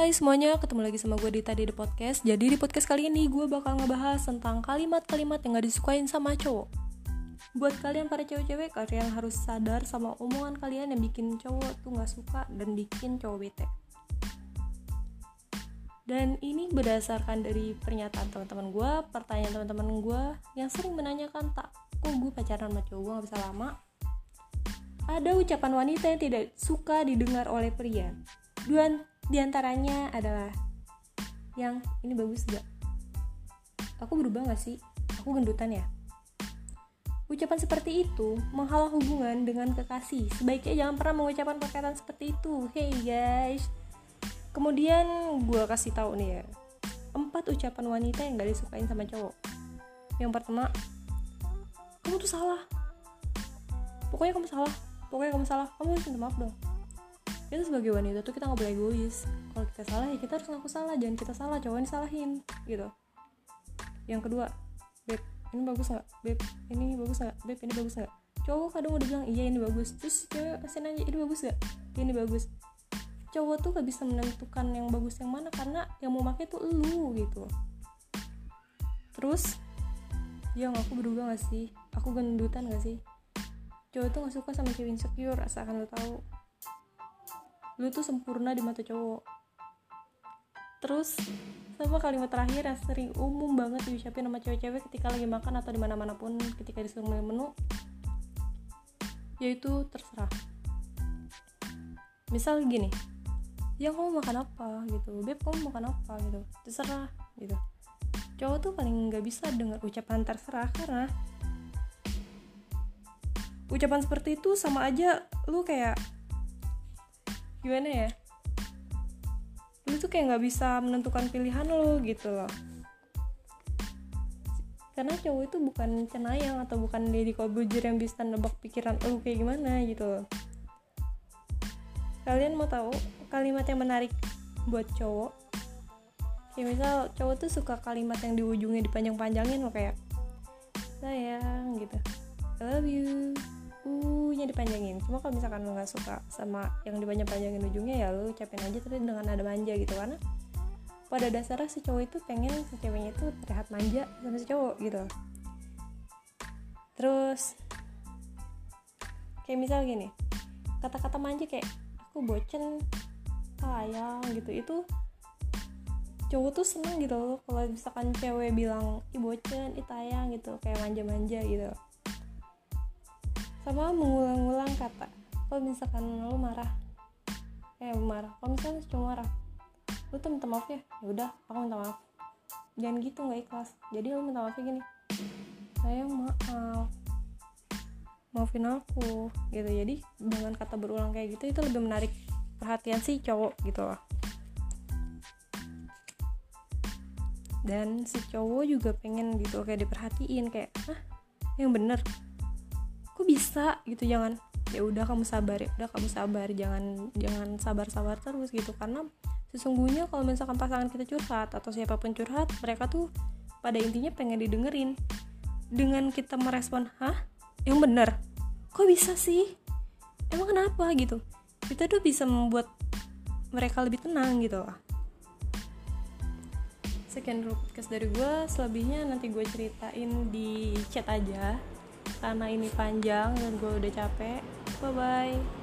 Hai semuanya, ketemu lagi sama gue Dita di Podcast. Jadi di podcast kali ini gue bakal ngebahas tentang kalimat-kalimat yang gak disukain sama cowok. Buat kalian para cewek-cewek, kalian harus sadar sama omongan kalian yang bikin cowok tuh gak suka dan bikin cowok bete. Dan ini berdasarkan dari pernyataan teman-teman gue, pertanyaan teman-teman gue Yang sering menanyakan, tak, kok gue pacaran sama cowok? Gue gak bisa lama. Ada ucapan wanita yang tidak suka didengar oleh pria. Dua di antaranya adalah yang ini bagus gak? Aku berubah gak sih? Aku gendutan ya? Ucapan seperti itu menghalang hubungan dengan kekasih. Sebaiknya jangan pernah mengucapkan perkataan seperti itu. Hey guys. Kemudian gue kasih tahu nih ya. Empat ucapan wanita yang gak disukain sama cowok. Yang pertama, kamu tuh salah. Pokoknya kamu salah pokoknya kamu salah kamu harus minta maaf dong itu sebagai wanita tuh kita nggak boleh egois. Kalau kita salah ya kita harus ngaku salah. Jangan kita salah cowok yang disalahin gitu. Yang kedua beb ini bagus nggak? Beb ini bagus nggak? Beb ini bagus nggak? Cowok kadang udah bilang iya ini bagus. Terus cewek masih nanya ini bagus nggak? Ini bagus. Cowok tuh gak bisa menentukan yang bagus yang mana karena yang mau pakai tuh lu gitu. Terus yang aku berubah gak sih? Aku gendutan gak sih? Cowok tuh gak suka sama cewek insecure asalkan lo tahu lu tuh sempurna di mata cowok. Terus sama kalimat terakhir yang sering umum banget diucapin sama cewek-cewek ketika lagi makan atau di mana mana pun ketika disuruh milih menu yaitu terserah. Misal gini ya kamu makan apa? gitu. Beb kamu makan apa? gitu. Terserah gitu. Cowok tuh paling nggak bisa dengar ucapan terserah karena ucapan seperti itu sama aja lu kayak gimana ya? Lu tuh kayak nggak bisa menentukan pilihan lu gitu loh. Karena cowok itu bukan cenayang atau bukan Deddy Corbuzier yang bisa nebak pikiran lu kayak gimana gitu loh. Kalian mau tahu kalimat yang menarik buat cowok? Kayak misal cowok tuh suka kalimat yang di ujungnya dipanjang-panjangin loh kayak sayang gitu. I love you uh-nya dipanjangin. Cuma kalau misalkan lo nggak suka sama yang dipanjang-panjangin ujungnya ya lo ucapin aja tapi dengan nada manja gitu. Karena pada dasarnya si cowok itu pengen si ceweknya itu terlihat manja sama si cowok gitu. Terus kayak misal gini kata-kata manja kayak aku bocen sayang gitu. Itu cowok tuh seneng gitu loh kalau misalkan cewek bilang ih bocen ih tayang gitu. Kayak manja-manja gitu sama mengulang-ulang kata kalau misalkan lu marah. Eh marah. Kalau misalkan cuma marah lu tuh minta maaf ya ya udah aku minta maaf. Jangan gitu nggak ikhlas. Jadi lu minta maafnya gini sayang maaf. Maafin aku gitu. Jadi dengan kata berulang kayak gitu itu lebih menarik perhatian si cowok gitu loh. Dan si cowok juga pengen gitu kayak diperhatiin kayak ah yang bener kok bisa? Gitu jangan ya udah kamu sabar ya udah kamu sabar jangan jangan sabar-sabar terus gitu. Karena sesungguhnya kalau misalkan pasangan kita curhat atau siapa pun curhat mereka tuh pada intinya pengen didengerin. Dengan kita merespon hah? Yang bener? Kok bisa sih? Emang kenapa? Gitu. Kita tuh bisa membuat mereka lebih tenang gitu lah sekian dulu podcast dari gue selebihnya nanti gue ceritain di chat aja karena ini panjang dan gue udah capek. Bye bye